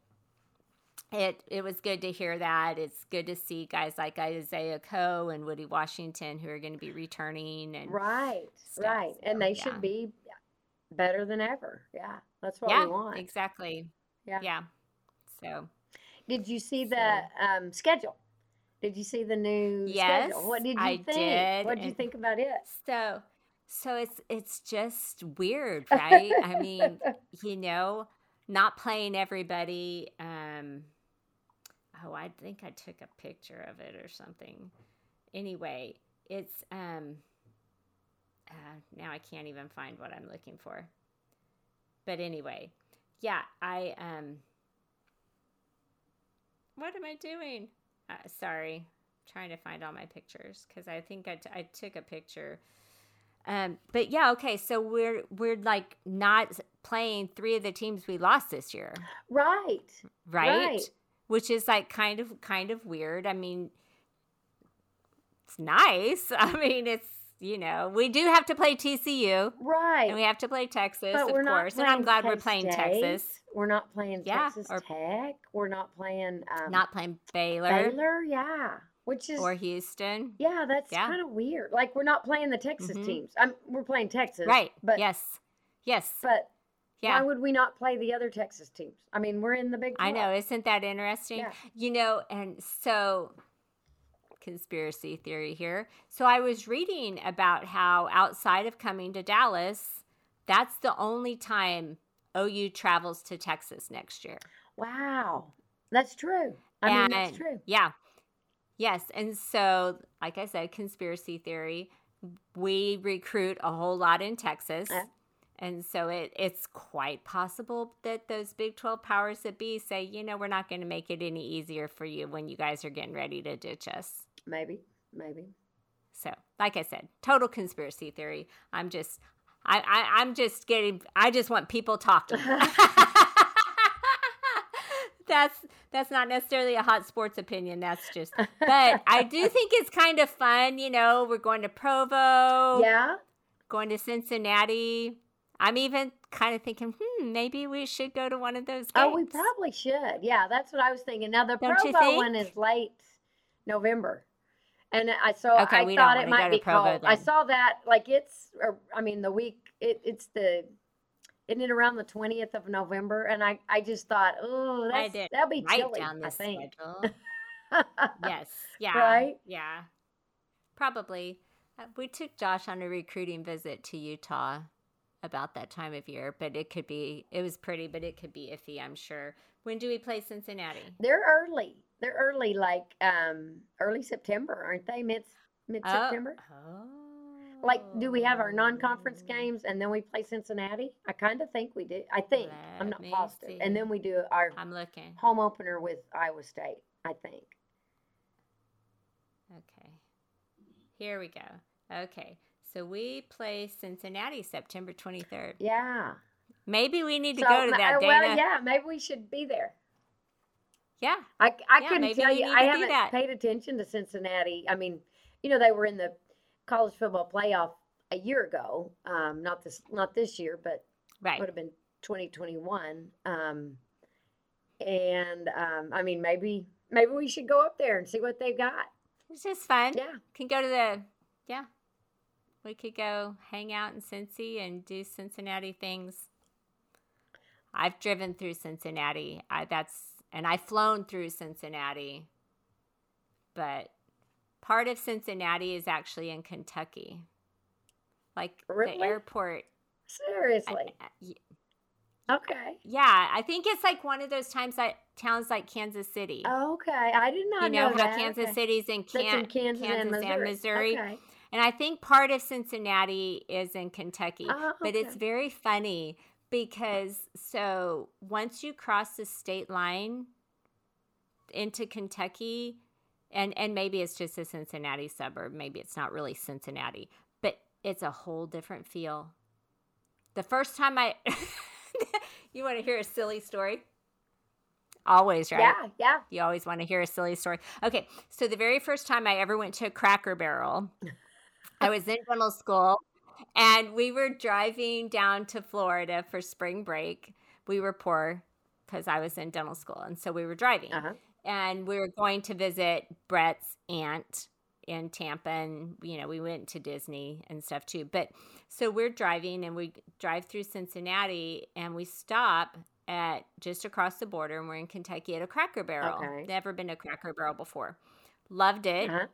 It it was good to hear that. It's good to see guys like Isaiah Coe and Woody Washington who are going to be returning and Right, stuff, right. And they yeah. should be better than ever. Yeah. That's what yeah, we want. exactly. Yeah. Yeah. So Did you see So- the um, schedule? Did you see the new Yes, schedule? What did you I think? did, What did you think about it? So, so it's it's just weird, right? I mean, you know, not playing everybody. Um, oh, I think I took a picture of it or something. Anyway, it's um. Uh, now I can't even find what I'm looking for. But anyway, yeah, I um. What am I doing? Uh, sorry, trying to find all my pictures because I think I, t- I took a picture. Um, but yeah, okay. So we're we're like not playing three of the teams we lost this year, Right. right? Right. Which is like kind of kind of weird. I mean, it's nice. I mean, it's you know, we do have to play TCU. Right. And we have to play Texas, but of we're course. And I'm glad we're K-State. playing Texas. We're not playing Yeah, Texas or- Tech. We're not playing um, Not playing Baylor, Baylor. Yeah. Which is or Houston. yeah, that's Yeah. kind of weird. Like we're not playing the Texas Mhm. teams. I'm, we're playing Texas. Right. But yes. Yes. but yeah. why would we not play the other Texas teams? I mean, we're in the Big. I know. Isn't that interesting? Yeah. You know, and so conspiracy theory here. So I was reading about how outside of coming to Dallas, that's the only time OU travels to Texas next year. Wow, that's true. I mean, that's true. Yeah. Yes. And so, like I said, conspiracy theory, we recruit a whole lot in Texas. Yeah. And so it, it's quite possible that those Big 12 powers that be say, you know, we're not going to make it any easier for you when you guys are getting ready to ditch us. Maybe, maybe. So, like I said, total conspiracy theory. I'm just, I, I I'm just getting, I just want people talking. that's that's not necessarily a hot sports opinion. That's just, but I do think it's kind of fun. You know, we're going to Provo, yeah. going to Cincinnati. I'm even kind of thinking, hmm, maybe we should go to one of those. Games. Oh, we probably should. Yeah, that's what I was thinking. Now the Don't Provo one is late November, and I saw. Okay, I thought it might be called. I saw that like it's. Or, I mean, the week. It, it's the. Isn't it around the twentieth of November? And I, I just thought, oh, that's, that'll be chilly. down I think. yes. Yeah. Right? Yeah. Probably. Uh, We took Josh on a recruiting visit to Utah about that time of year, but it could be, it was pretty, but it could be iffy, I'm sure. When do we play Cincinnati? They're early. They're early, like um early September, aren't they? Mid mid Oh, September. Oh. Like, do we have our non-conference games and then we play Cincinnati? I kind of think we do. I think I'm not positive. see. And then we do our I'm looking. home opener with Iowa State. I think. Okay. Here we go. Okay. So we play Cincinnati September 23rd. Yeah. Maybe we need to So, go to that, Dana. Well, yeah, maybe we should be there. Yeah. I, I Yeah, couldn't tell we you. I haven't that. paid attention to Cincinnati. I mean, you know, they were in the college football playoff a year ago. Um, not this, not this year, but Right. would have been 2021. Um, and um, I mean, maybe maybe we should go up there and see what they've got. It's just fun. Yeah. Can go to the yeah. We could go hang out in Cincy and do Cincinnati things. I've driven through Cincinnati. I that's and I've flown through Cincinnati. But part of Cincinnati is actually in Kentucky. Like Really? the airport. Seriously. I- Okay. yeah, I think it's like one of those times that towns like Kansas City. Okay. I did not you know, know how that. Kansas Okay. City's in, That's in Can- Kansas, and Missouri. Missouri. Okay. And I think part of Cincinnati is in Kentucky. Oh, But it's very funny because so once you cross the state line into Kentucky, and, and maybe it's just a Cincinnati suburb, maybe it's not really Cincinnati, but it's a whole different feel. The first time I, you want to hear a silly story? Always, right? Yeah. Yeah. You always want to hear a silly story. Okay, so the very first time I ever went to a Cracker Barrel, I was in dental school, and we were driving down to Florida for spring break. We were poor because I was in dental school, and so we were driving, Uh huh. and we were going to visit Brett's aunt in Tampa, and you know we went to Disney and stuff too. But so we're driving, and we drive through Cincinnati, and we stop at just across the border, and we're in Kentucky at a Cracker Barrel. Okay. Never been to Cracker Barrel before. Loved it, Uh-huh.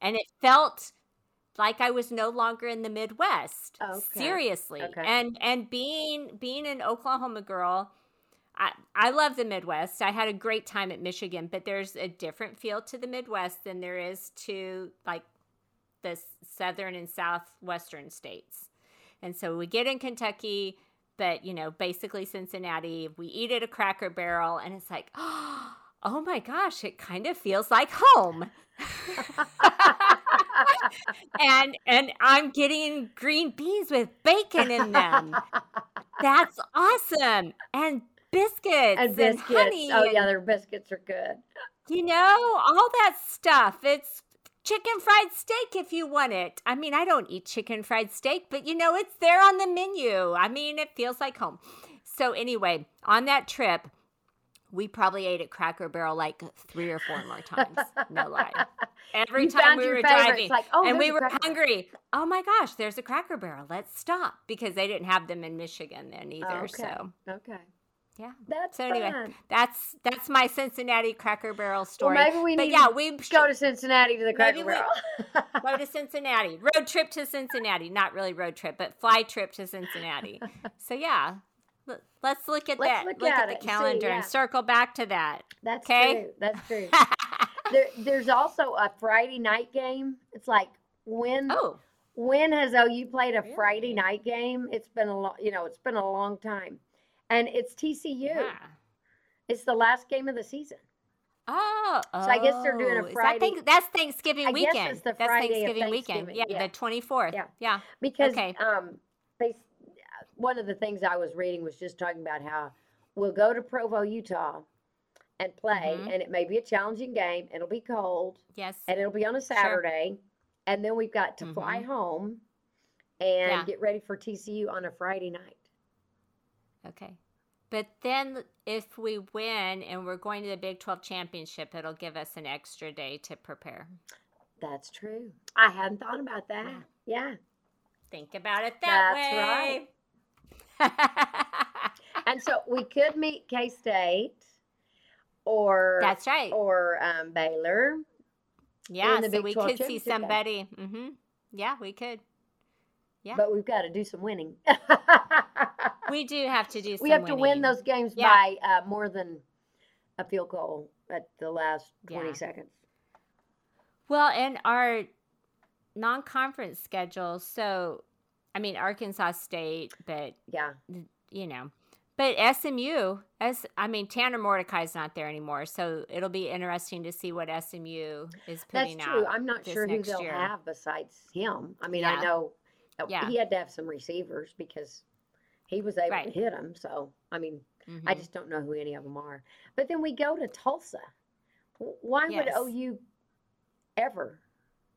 and it felt like I was no longer in the Midwest. Okay. Seriously, Okay. and and being being an Oklahoma girl. I, I love the Midwest. I had a great time at Michigan, but there's a different feel to the Midwest than there is to like the southern and southwestern states. And so we get in Kentucky, but you know, basically Cincinnati, we eat at a cracker barrel, and it's like, oh my gosh, it kind of feels like home. And and I'm getting green beans with bacon in them. That's awesome. And biscuits and and, honey. oh yeah, their biscuits are good. You know, all that stuff. It's chicken fried steak if you want it. I mean, I don't eat chicken fried steak, but you know, it's there on the menu. I mean, it feels like home. So, anyway, on that trip, we probably ate at Cracker Barrel like three or four more times. No lie. Every You time we were favorites, driving, like, oh, and we were hungry. Oh my gosh, there's a Cracker Barrel. Let's stop because they didn't have them in Michigan then either. okay. So Okay. yeah. That's So anyway, fun. that's that's my Cincinnati Cracker Barrel Well, story. maybe we but need yeah, we go to Cincinnati to the Cracker Barrel. go to Cincinnati. Road trip to Cincinnati. Not really road trip, but fly trip to Cincinnati. So yeah, let's look at Let's that. look Look, at at, the and see, calendar yeah. and circle back to that. That's Okay. true. That's true. there, there's also a Friday night game. It's like when oh, when has OU played a Friday night game? It's been a long, you know, it's been a long time, and it's TCU. yeah. It's the last game of the season. Oh, So I guess they're doing a oh, is that Friday- that's Thanksgiving I guess weekend. it's the that's Friday of Thanksgiving weekend. Yeah, yeah. the twenty fourth. Yeah. yeah. because Okay. um they one of the things I was reading was just talking about how we'll go to Provo, Utah and play Mhm. and it may be a challenging game, it'll be cold Yes. and it'll be on a Saturday and then we've got to fly Mhm. home and Yeah. get ready for TCU on a Friday night. Okay. But then if we win and we're going to the Big 12 championship, it'll give us an extra day to prepare. That's true. I hadn't thought about that. Yeah. Yeah. Think about it that That's way. And so we could meet K State or That's right. or um, Baylor. yeah, so we could see somebody. hmm Yeah, we could. Yeah. But we've got to do some winning. We do have to do some we have to win those games Yeah. by uh, more than a field goal at the last 20 Yeah. seconds. Well, and our non-conference schedule. So, I mean, Arkansas State, but Yeah. you know, but SMU, as I mean, Tanner Mordecai's not there anymore, so it'll be interesting to see what SMU is putting out. That's true. out. I'm not sure who they'll year. have besides him. I mean, Yeah. I know Yeah. he had to have some receivers because he was able to hit them. So, I mean, I Mhm. just don't know who any of them are. But then we go to Tulsa. Why would OU ever,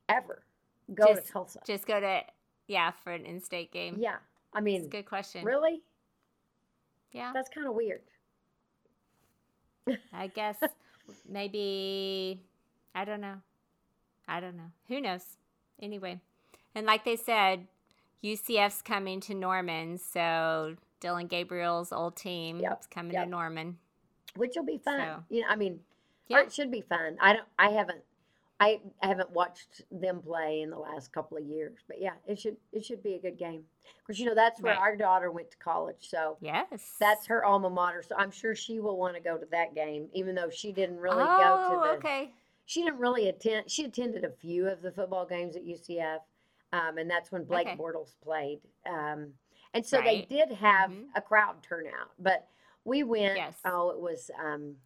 ever go to Tulsa? Just go to yeah for an in-state game. Yeah. I mean, good question. really? Yeah, That's kind of weird. I guess maybe I don't know. I don't know. Who knows? Anyway, and like they said, UCF's coming to Norman, so Dillon Gabriel's old team Yep, is coming yep. to Norman. Which will be fun. So- You know, I mean, Yeah. it should be fun. I don't. I haven't. I, I haven't watched them play in the last couple of years, but yeah, it should it should be a good game. Because you know that's where Right. our daughter went to college, so Yes, that's her alma mater. So I'm sure she will want to go to that game, even though she didn't really oh, go to the. okay. She didn't really attend. She attended a few of the football games at UCF, um, and that's when Blake Okay. Bortles played. Um, and so Right. they did have Mhm. a crowd turnout, but we went. Yes. Oh, it was. Um,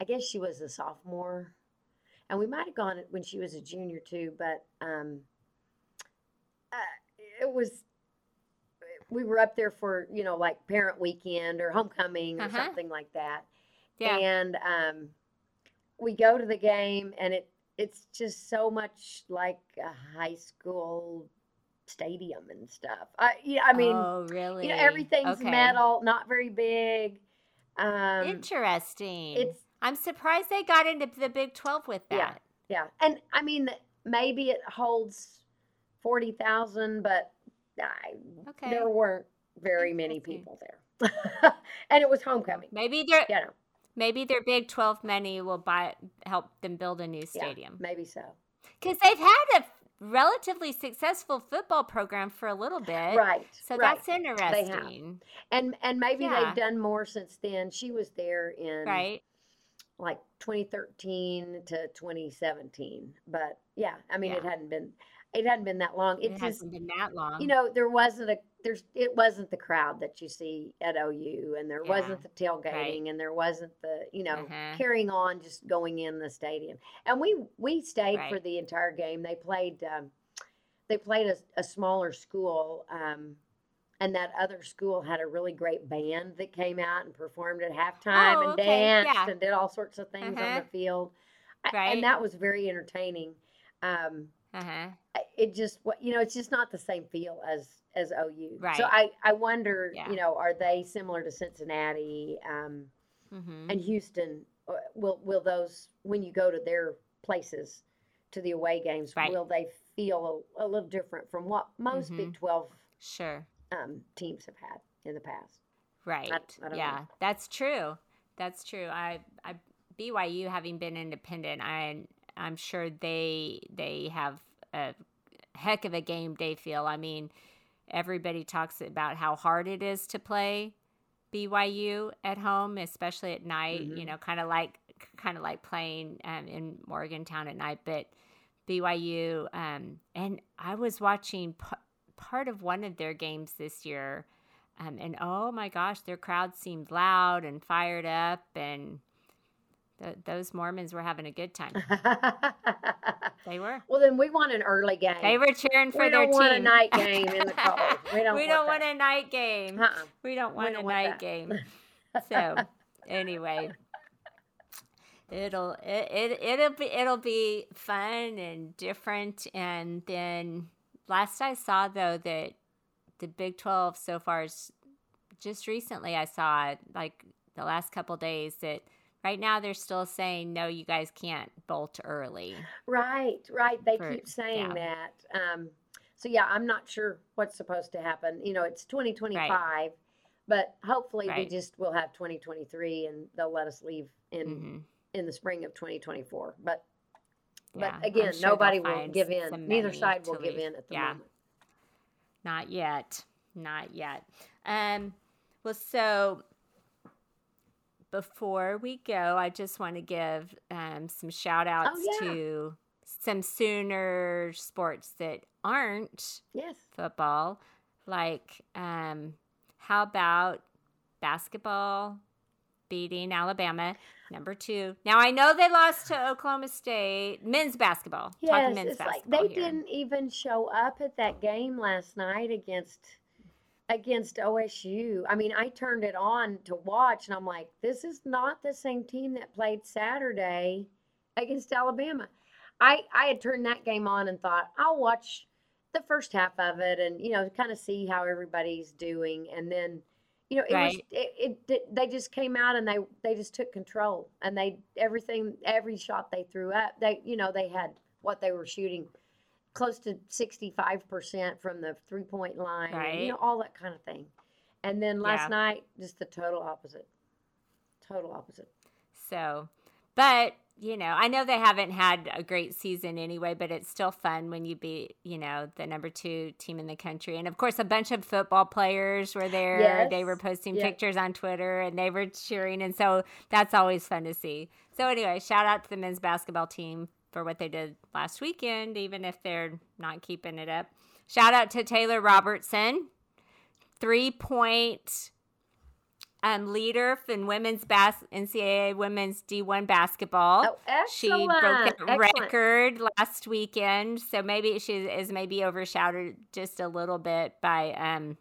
I guess she was a sophomore, and we might have gone when she was a junior too. But um, uh, it was. We were up there for you know like parent weekend or homecoming or Uh-huh. something like that Yeah. and um, we go to the game and it it's just so much like a high school stadium and stuff i yeah i mean oh, really? you know everything's Okay. metal not very big um Interesting. it's I'm surprised they got into the Big 12 with that. Yeah. yeah and i mean maybe it holds 40,000 but I, Okay. there weren't very many people there and it was homecoming Maybe their you know maybe their Big 12 money will buy help them build a new yeah, stadium. maybe so Because they've had a relatively successful football program for a little bit. right So right. that's interesting. and and maybe Yeah. they've done more since then. She was there in Right? Like 2013 to 2017, but yeah, I mean it hadn't been it hadn't been that long. It, It just hasn't been that long. you know there wasn't a there's it wasn't the crowd that you see at OU, and there Yeah. wasn't the tailgating, and there wasn't the you know Uh-huh. carrying on just going in the stadium. And we we stayed for the entire game. They played um, they played a, a smaller school. Um, and that other school had a really great band that came out and performed at halftime Oh, and okay, danced yeah. and did all sorts of things on Uh-huh. the field. I- And that was very entertaining. um, Uh-huh. It just you know it's just not the same feel as as OU. Right. So I I wonder Yeah. you know are they similar to Cincinnati um, Mm-hmm. and Houston? Will will those when you go to their places to the away games Right. will they feel a, a little different from what most Mhm. Big Twelve Sure. Um, teams have had in the past? Right. I don't yeah, know. that's true. That's true. I, I BYU having been independent, I I'm sure they they have a heck of a game day feel. I mean, everybody talks about how hard it is to play BYU at home, especially at night. You Mhm. know, kind of like kind of like playing um, in Morgantown at night, but BYU um, and I was watching part of one of their games this year. Um, and oh my gosh, their crowd seemed loud and fired up, and th- those Mormons were having a good time. They were. well, then we want an early game. They were cheering for we their don't want a night game in the cold. We don't we want don't want a night game. Uh-uh. We don't We want don't a want night that. game. So anyway, it'll it, it it'll be it'll be fun and different. And then last I saw though that the Big Twelve so far is just recently I saw it like the last couple days that right now they're still saying no, you guys can't bolt early. Right, right. They For- keep saying yeah. that. Um, so yeah, I'm not sure what's supposed to happen. You know, it's 2025, but hopefully we just will have 2023 and they'll let us leave in hmm in the spring of 2024. But but I'm again, sure nobody will give in. Neither side will give in at the Yeah. moment. Not yet. Not yet. Um, well, so before we go, I just want to give um, some shout outs Oh, yeah. to some Sooner sports that aren't Yes. football. Like, um, how about basketball beating Alabama, number two? Now, I know they lost to Oklahoma State, men's basketball. Yes, men's it's like they here. didn't even show up at that game last night against against OSU. I mean, I turned it on to watch and I'm like, this is not the same team that played Saturday against Alabama. I I had turned that game on and thought, I'll watch the first half of it and you know, kind of see how everybody's doing and then you know, it was Right. it, it they just came out and they they just took control and they everything every shot they threw up, they you know, they had what they were shooting close to 65% from the three point line, and, Right. you know, all that kind of thing. And then last Yeah. night, just the total opposite. Total opposite. So, but you know, I know they haven't had a great season anyway, but it's still fun when you beat, you know, the number two team in the country. And of course, a bunch of football players were there. They were posting pictures on Twitter and they were cheering. And so that's always fun to see. So, anyway, shout out to the men's basketball team for what they did last weekend, even if they're not keeping it up. Shout out to Taylor Robertson, three point um, leader in women's bas- NCAA women's D1 basketball. Oh, She broke that excellent. record last weekend, so maybe she is maybe overshadowed just a little bit by um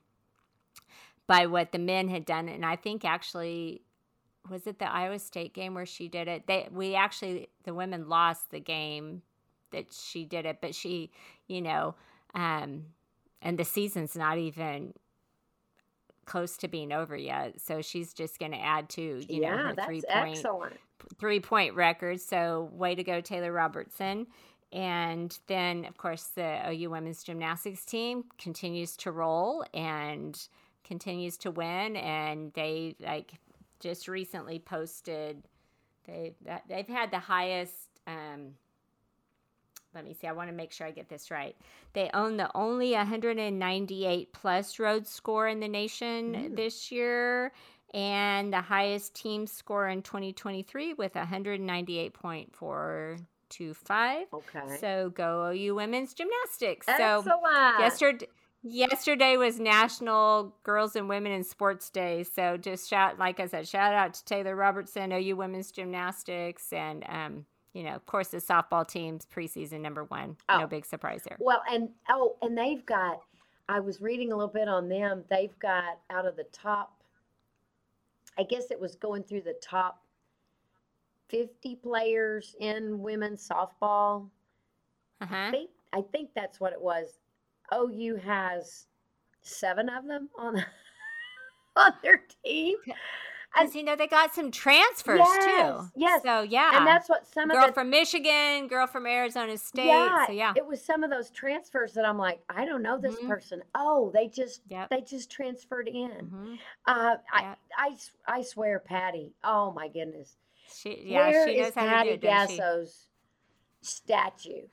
by what the men had done. And I think actually was it the Iowa State game where she did it? They we actually the women lost the game that she did it, but she, you know, um and the season's not even close to being over yet. So she's just going to add to, you know, her that's three point excellent. three point record. So way to go, Taylor Robertson. And then, of course, the OU women's gymnastics team continues to roll and continues to win. And they like just recently posted they that they've had the highest. Um, let me see. I want to make sure I get this right. They own the only 198 plus road score in the nation Mm. this year and the highest team score in 2023 with 198.425. Okay. So go OU women's gymnastics. So yesterday yesterday was National Girls and Women in Sports Day. So just shout like I said, shout out to Taylor Robertson, OU women's gymnastics and um you know, of course, the softball team's preseason number one. No Oh. big surprise there. Well, and oh, and they've got. I was reading a little bit on them. They've got out of the top. I guess it was going through the top fifty players in women's softball. Uh I think I think that's what it was. OU has seven of them on on their team, Because you know they got some transfers Yes, too. yes. So yeah. and that's what some girl of the from Michigan, girl from Arizona State. yeah, So yeah. it was some of those transfers that I'm like, I don't know this Mhm. person. Oh, they just Yep. they just transferred in. Mhm. Uh, Yeah. I, I I swear, Patty. Oh my goodness, She, yeah, where she knows is how to do Patty it. Gasso's statue? You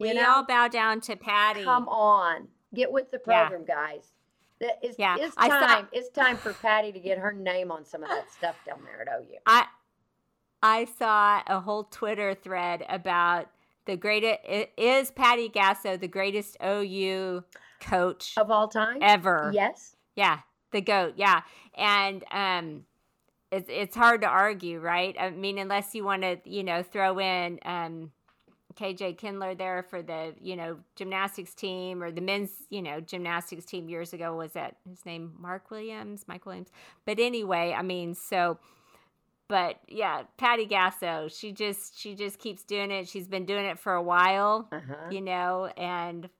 We know, all bow down to Patty. come on, get with the Yeah. program, guys. That- It's, Yeah, it's I saw- time. It's time for Patty to get her name on some of that stuff down there at OU. I I saw a whole Twitter thread about the greatest is Patty Gasso the greatest OU coach Of all time, ever. yes. Yeah, the goat. Yeah, and um, it's it's hard to argue, right? I mean, unless you want to, you know, throw in um, KJ Kindler there for the you know gymnastics team or the men's you know gymnastics team years ago was that his name Mark Williams, Mike Williams. But anyway, I mean, so. But yeah, Patty Gasso, she just she just keeps doing it. She's been doing it for a while, Uh huh. you know, and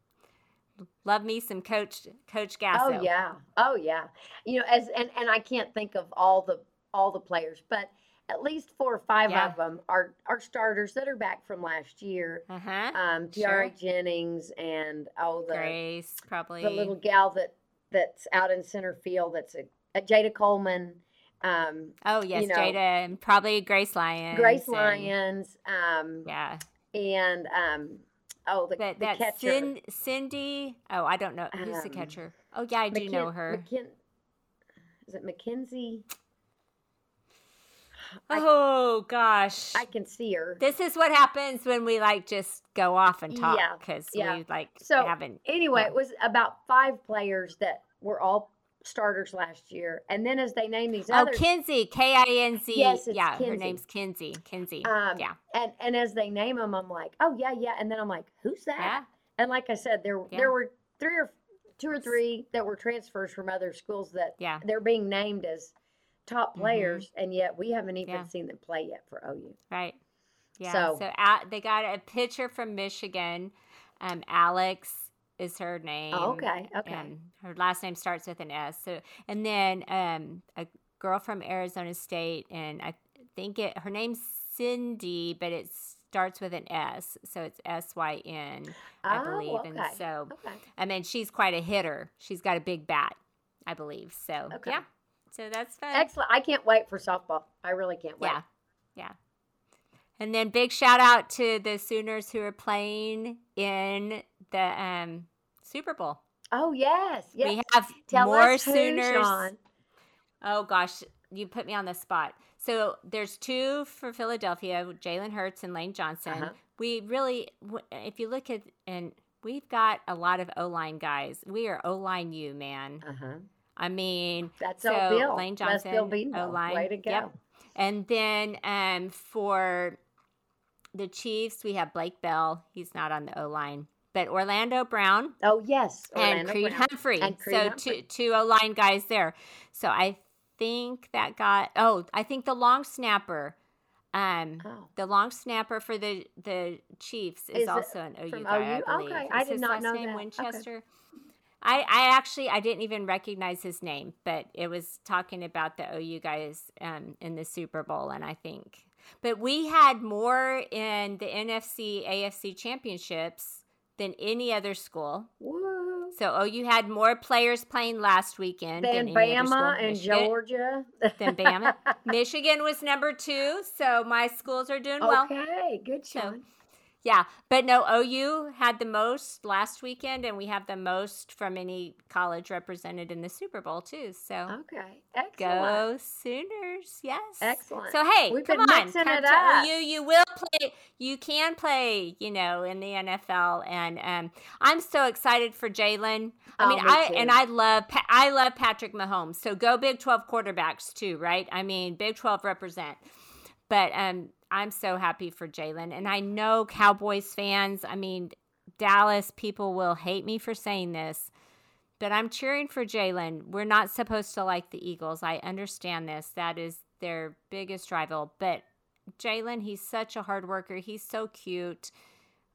love me some coach Coach Gasso. Oh yeah. Oh yeah. You know, as and and I can't think of all the all the players, but at least four or five Yeah. of them are are starters that are back from last year. Uh huh. Um, Tiara Jennings and oh the Grace, probably. the little gal that that's out in center field. That's a, a Jayda Coleman. Um, oh yes, you know, Jayda, and probably Grace Lyons. Grace and- Lyons. Um, Yeah, and um, oh the, that the that catcher. Cin- Cindy. Oh, I don't know who's the Um, catcher. Oh yeah, I do know her. McKin- is it Mackenzie? I- oh gosh, I can see her. this is what happens when we like just go off and talk Yeah, because yeah. we like So, haven't. Anyway, Yeah. it was about five players that were all starters last year, and then as they name these other, Oh, others, Kinzie, K I N Z. Yes, yeah, her name's Kinzie. Kinzie. um, yeah, and and as they name them, I'm like, oh yeah, yeah, and then I'm like, who's that? yeah. And like I said, there Yeah. there were three or two or three that were transfers from other schools that Yeah. they're being named as top Mhm. players, and yet we haven't even Yeah. seen them play yet for OU. Right. Yeah. So- So, uh, they got a pitcher from Michigan. Um, Alex is her name. Oh, okay, okay. And her last name starts with an S. So, and then um, a girl from Arizona State, and I think it her name's Cindy, but it starts with an S, so it's S Y N, I Oh, believe. And so, okay. I mean, she's quite a hitter. She's got a big bat, I believe. So, Okay. yeah. So that's fun. Excellent. I can't wait for softball. I really can't wait. Yeah. Yeah. And then big shout out to the Sooners who are playing in the um, Super Bowl. Oh yes, yes. We have Tell more who, Sooners. Oh gosh, you put me on the spot. So there's two for Philadelphia, Jalen Hurts and Lane Johnson. Uh-huh. We really, if you look at and we've got a lot of O line guys. We are O line you man. Uh huh. I mean, That's so Bill. Lane That's Johnson, Bill Bedenbaugh. O-line. Way to go. Yep. And then um, for the Chiefs, we have Blake Bell. He's not on the O line, but Orlando Brown Oh yes, and Orlando Creed Brown. Humphrey. And Creed so Humphrey. two two O line guys there. So I think that got. Oh, I think the long snapper. Um, Oh. the long snapper for the the Chiefs is, Is also an OU guy, OU? I believe. Okay, I did not last know name that. Okay. I, I actually I didn't even recognize his name, but it was talking about the OU guys um, in the Super Bowl, and I think. But we had more in the NFC AFC championships than any other school. Woo. So OU had more players playing last weekend than school. Bama and Michigan- Georgia. than Bama. Michigan was number two, so my schools are doing well. okay, good So, Shawn. Yeah, but no, OU had the most last weekend, and we have the most from any college represented in the Super Bowl too. So Okay, excellent. go Sooners! Yes, Excellent. So hey, We've come been on, come it to. OU. You will play. You can play. You know, in the NFL, and um, I'm so excited for Jalen. I Oh, mean, me I too. and I love I love Patrick Mahomes. So go Big Twelve quarterbacks too, right? I mean, Big Twelve represent. But um, I'm so happy for Jalen, and I know Cowboys fans. I mean, Dallas people will hate me for saying this, but I'm cheering for Jalen. We're not supposed to like the Eagles. I understand this. That is their biggest rival. But Jalen, he's such a hard worker. He's so cute.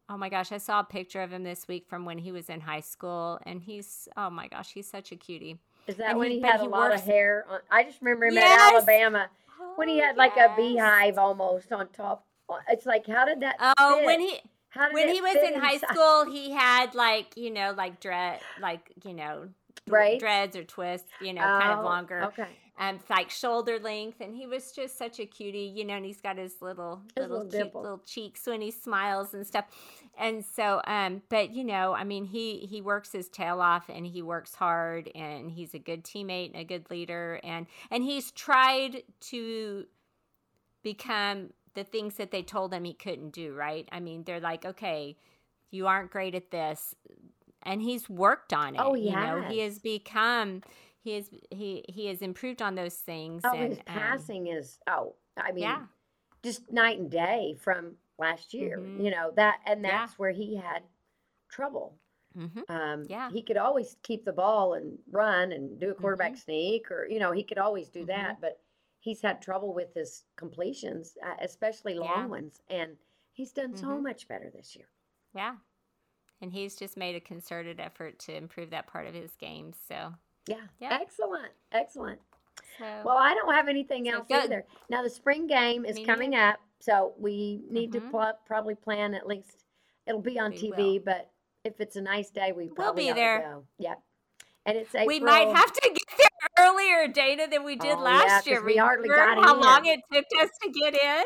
Oh my gosh, I saw a picture of him this week from when he was in high school, and he's oh my gosh, he's such a cutie. Is that And when he- he, had he a lot works- of hair? On, I just remember him Yes! at Alabama when he Oh, had like yes. a beehive almost on top. It's like, how did that? Oh, fit? when he how when he was in high inside? school, he had like you know like dread like you know Braids? dreads or twists, you know, kind of Oh, longer. Okay. um, like shoulder length, and he was just such a cutie, you know. And he's got his little His little, little cute dimple. little cheeks when he smiles and stuff. And so, um, but you know, I mean, he he works his tail off, and he works hard, and he's a good teammate and a good leader, and and he's tried to become the things that they told him he couldn't do. Right? I mean, they're like, okay, you aren't great at this, and he's worked on it. Oh, he you know, he has. become he has he he has improved on those things. Oh, and, his um, passing is oh, I mean, yeah, just night and day from last year. Mhm. You know that, and Yeah. that's where he had trouble. hmm Um, Yeah. he could always keep the ball and run and do a quarterback Mhm. sneak, or you know, he could always do Mhm. that. But he's had trouble with his completions, uh, especially long Yeah. ones, and he's done so Mhm. much better this year. yeah, and he's just made a concerted effort to improve that part of his game. So, Yeah, Yeah. excellent, excellent. so Well, I don't have anything So else good. either. Now the spring game is Me coming up, so we need Mhm. to pl- probably plan at least. It'll be on We TV, will. but if it's a nice day, we probably be ought to there. go. Yep. And it's April. we might have to get there earlier, Dana, than we did Oh, yeah, last 'cause year. we hardly Remember got how in. long it took us to get in?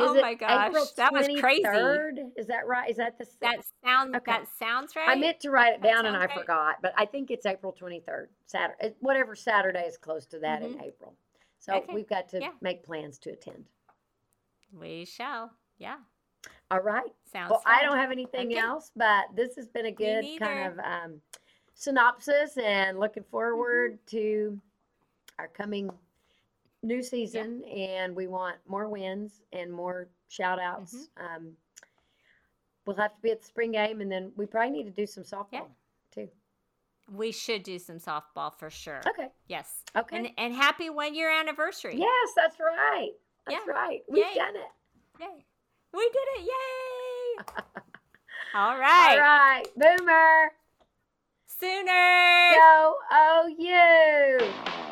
Is oh it my gosh, April that was crazy. 23rd? Is that right? Is that the? s- That sound Okay. that sounds right. I meant to write it That down and I right. forgot, but I think it's April 23rd, Saturday, whatever Saturday is close to that in April. So Mm-hmm. Okay, we've got to yeah. make plans to attend. We shall. Yeah, All right. sounds. Well, I don't have anything Okay. else, but this has been a good kind of um, synopsis and looking forward Mm-hmm. to our coming new season. And we want more wins and more shout outs. Mm-hmm. Um, we'll have to be at the spring game, and then we probably need to do some softball Yeah. too. We should do some softball for sure. Okay. Yes. Okay. And and happy one year anniversary. Yes, that's right. That's Yeah. right. We've Yay. done it. Yay. We did it. Yay. All All right. right. Boomer. Sooner. Go, oh, you.